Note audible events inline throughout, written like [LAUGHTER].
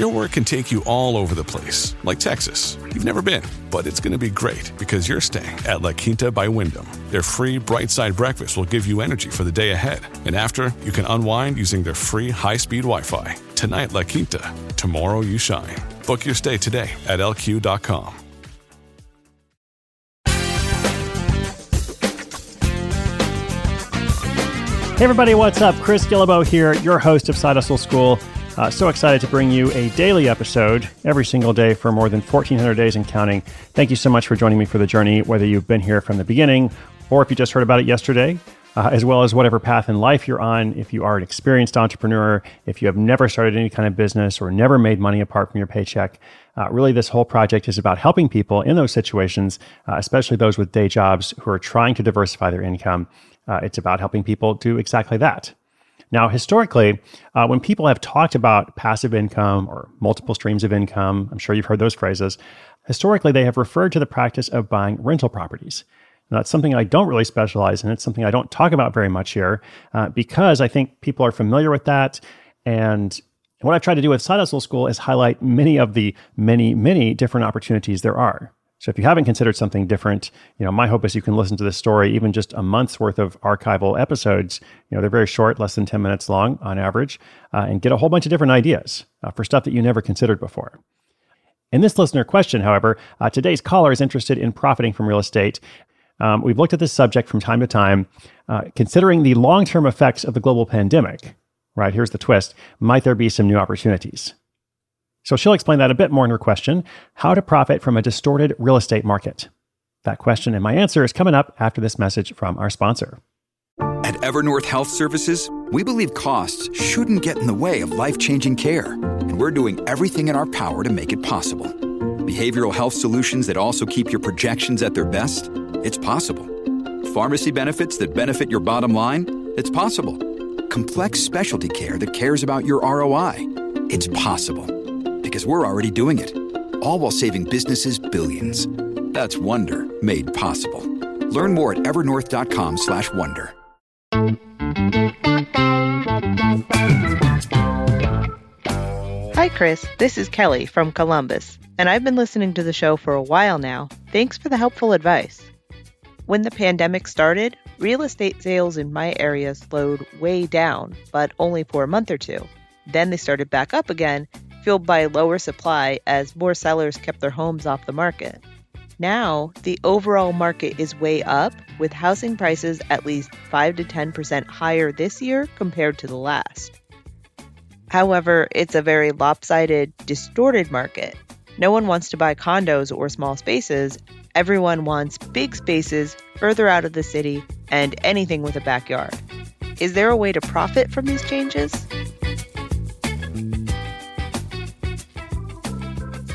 Your work can take you all over the place, like Texas. You've never been, but it's going to be great because you're staying at La Quinta by Wyndham. Their free bright side breakfast will give you energy for the day ahead. And after, you can unwind using their free high speed Wi Fi. Tonight, La Quinta. Tomorrow, you shine. Book your stay today at lq.com. Hey, everybody, what's up? Chris Guillebeau here, your host of Side Hustle School. Uh, so excited to bring you a daily episode every single day for more than 1,400 days and counting. Thank you so much for joining me for the journey, whether you've been here from the beginning or if you just heard about it yesterday. Uh, as well as whatever path in life you're on. If you are an experienced entrepreneur, if you have never started any kind of business or never made money apart from your paycheck, uh, really this whole project is about helping people in those situations, uh, especially those with day jobs who are trying to diversify their income. Uh, it's about helping people do exactly that. Now, historically, uh, when people have talked about passive income or multiple streams of income, I'm sure you've heard those phrases, historically they have referred to the practice of buying rental properties. Now, that's something I don't really specialize in. It's something I don't talk about very much here uh, because I think people are familiar with that. And what I've tried to do with Side Hustle School is highlight many of the many, many different opportunities there are. So if you haven't considered something different, you know, my hope is you can listen to this story, even just a month's worth of archival episodes. You know, they're very short, less than 10 minutes long on average, uh, and get a whole bunch of different ideas uh, for stuff that you never considered before. In this listener question, however, uh, today's caller is interested in profiting from real estate. Um, we've looked at this subject from time to time, uh, considering the long term effects of the global pandemic. Right, here's the twist might there be some new opportunities? So she'll explain that a bit more in her question how to profit from a distorted real estate market. That question and my answer is coming up after this message from our sponsor. At Evernorth Health Services, we believe costs shouldn't get in the way of life changing care, and we're doing everything in our power to make it possible. Behavioral health solutions that also keep your projections at their best? It's possible. Pharmacy benefits that benefit your bottom line? It's possible. Complex specialty care that cares about your ROI? It's possible because we're already doing it. All while saving businesses billions. That's Wonder made possible. Learn more at evernorth.com/wonder. Hi Chris, this is Kelly from Columbus, and I've been listening to the show for a while now. Thanks for the helpful advice. When the pandemic started, real estate sales in my area slowed way down, but only for a month or two. Then they started back up again fueled by lower supply as more sellers kept their homes off the market. Now, the overall market is way up, with housing prices at least 5 to 10% higher this year compared to the last. However, it's a very lopsided, distorted market. No one wants to buy condos or small spaces. Everyone wants big spaces further out of the city and anything with a backyard. Is there a way to profit from these changes?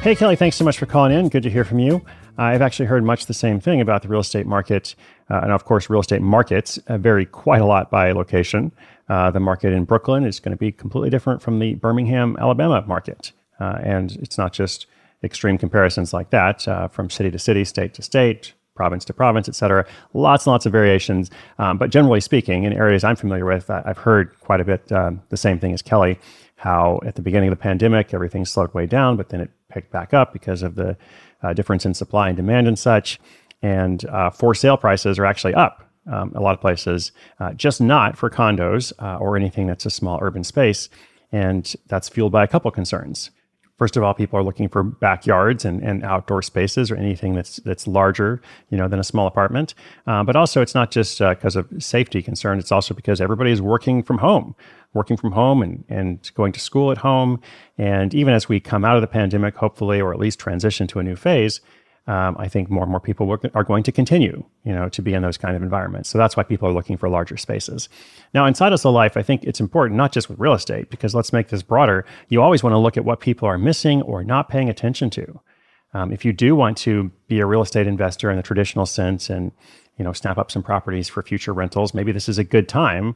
Hey, Kelly, thanks so much for calling in. Good to hear from you. I've actually heard much the same thing about the real estate market. Uh, and of course, real estate markets uh, vary quite a lot by location. Uh, the market in Brooklyn is going to be completely different from the Birmingham, Alabama market. Uh, and it's not just extreme comparisons like that uh, from city to city, state to state, province to province, et cetera. Lots and lots of variations. Um, but generally speaking, in areas I'm familiar with, I've heard quite a bit um, the same thing as Kelly how at the beginning of the pandemic, everything slowed way down, but then it picked back up because of the uh, difference in supply and demand and such. And uh, for sale prices are actually up um, a lot of places, uh, just not for condos uh, or anything that's a small urban space. And that's fueled by a couple concerns. First of all, people are looking for backyards and, and outdoor spaces or anything that's that's larger, you know, than a small apartment. Uh, but also, it's not just because uh, of safety concern. It's also because everybody is working from home working from home and, and going to school at home. And even as we come out of the pandemic, hopefully, or at least transition to a new phase, um, I think more and more people are going to continue, you know, to be in those kind of environments. So that's why people are looking for larger spaces. Now, inside of life, I think it's important not just with real estate, because let's make this broader. You always want to look at what people are missing or not paying attention to. Um, if you do want to be a real estate investor in the traditional sense and you know snap up some properties for future rentals, maybe this is a good time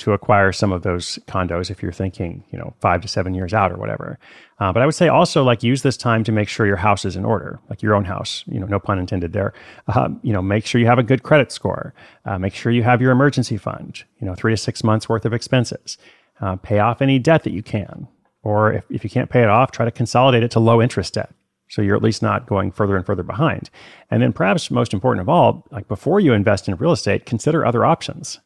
to acquire some of those condos if you're thinking, you know, five to seven years out or whatever. Uh, but I would say also like use this time to make sure your house is in order, like your own house. You know, no pun intended there. Uh, you know, make sure you have a good credit score. Uh, make sure you have your emergency fund. You know, three to six months worth of expenses. Uh, pay off any debt that you can, or if, if you can't pay it off, try to consolidate it to low interest debt. So you're at least not going further and further behind. And then perhaps most important of all, like before you invest in real estate, consider other options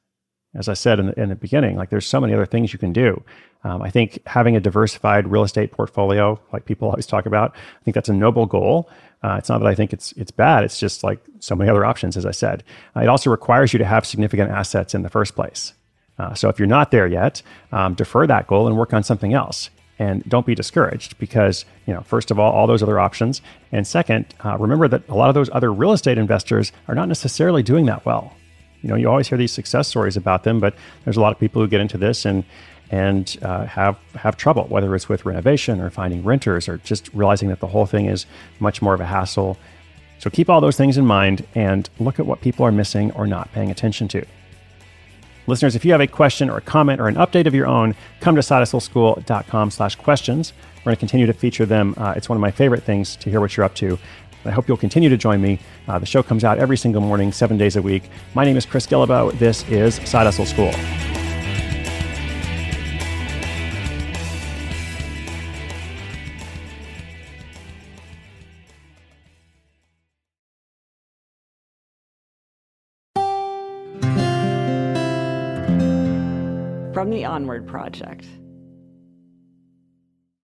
as I said in the, in the beginning, like there's so many other things you can do. Um, I think having a diversified real estate portfolio, like people [LAUGHS] always talk about, I think that's a noble goal. Uh, it's not that I think it's it's bad. It's just like so many other options, as I said. Uh, it also requires you to have significant assets in the first place. Uh, so if you're not there yet, um, defer that goal and work on something else. And don't be discouraged because, you know, first of all, all those other options. And second, uh, remember that a lot of those other real estate investors are not necessarily doing that well you know you always hear these success stories about them, but there's a lot of people who get into this and and uh, have have trouble, whether it's with renovation or finding renters or just realizing that the whole thing is much more of a hassle. So keep all those things in mind and look at what people are missing or not paying attention to. Listeners, if you have a question or a comment or an update of your own, come to sidehustleschool.com slash questions. We're going to continue to feature them. Uh, it's one of my favorite things to hear what you're up to. I hope you'll continue to join me. Uh, the show comes out every single morning, seven days a week. My name is Chris Guillebeau. This is Side Hustle School. From the Onward Project.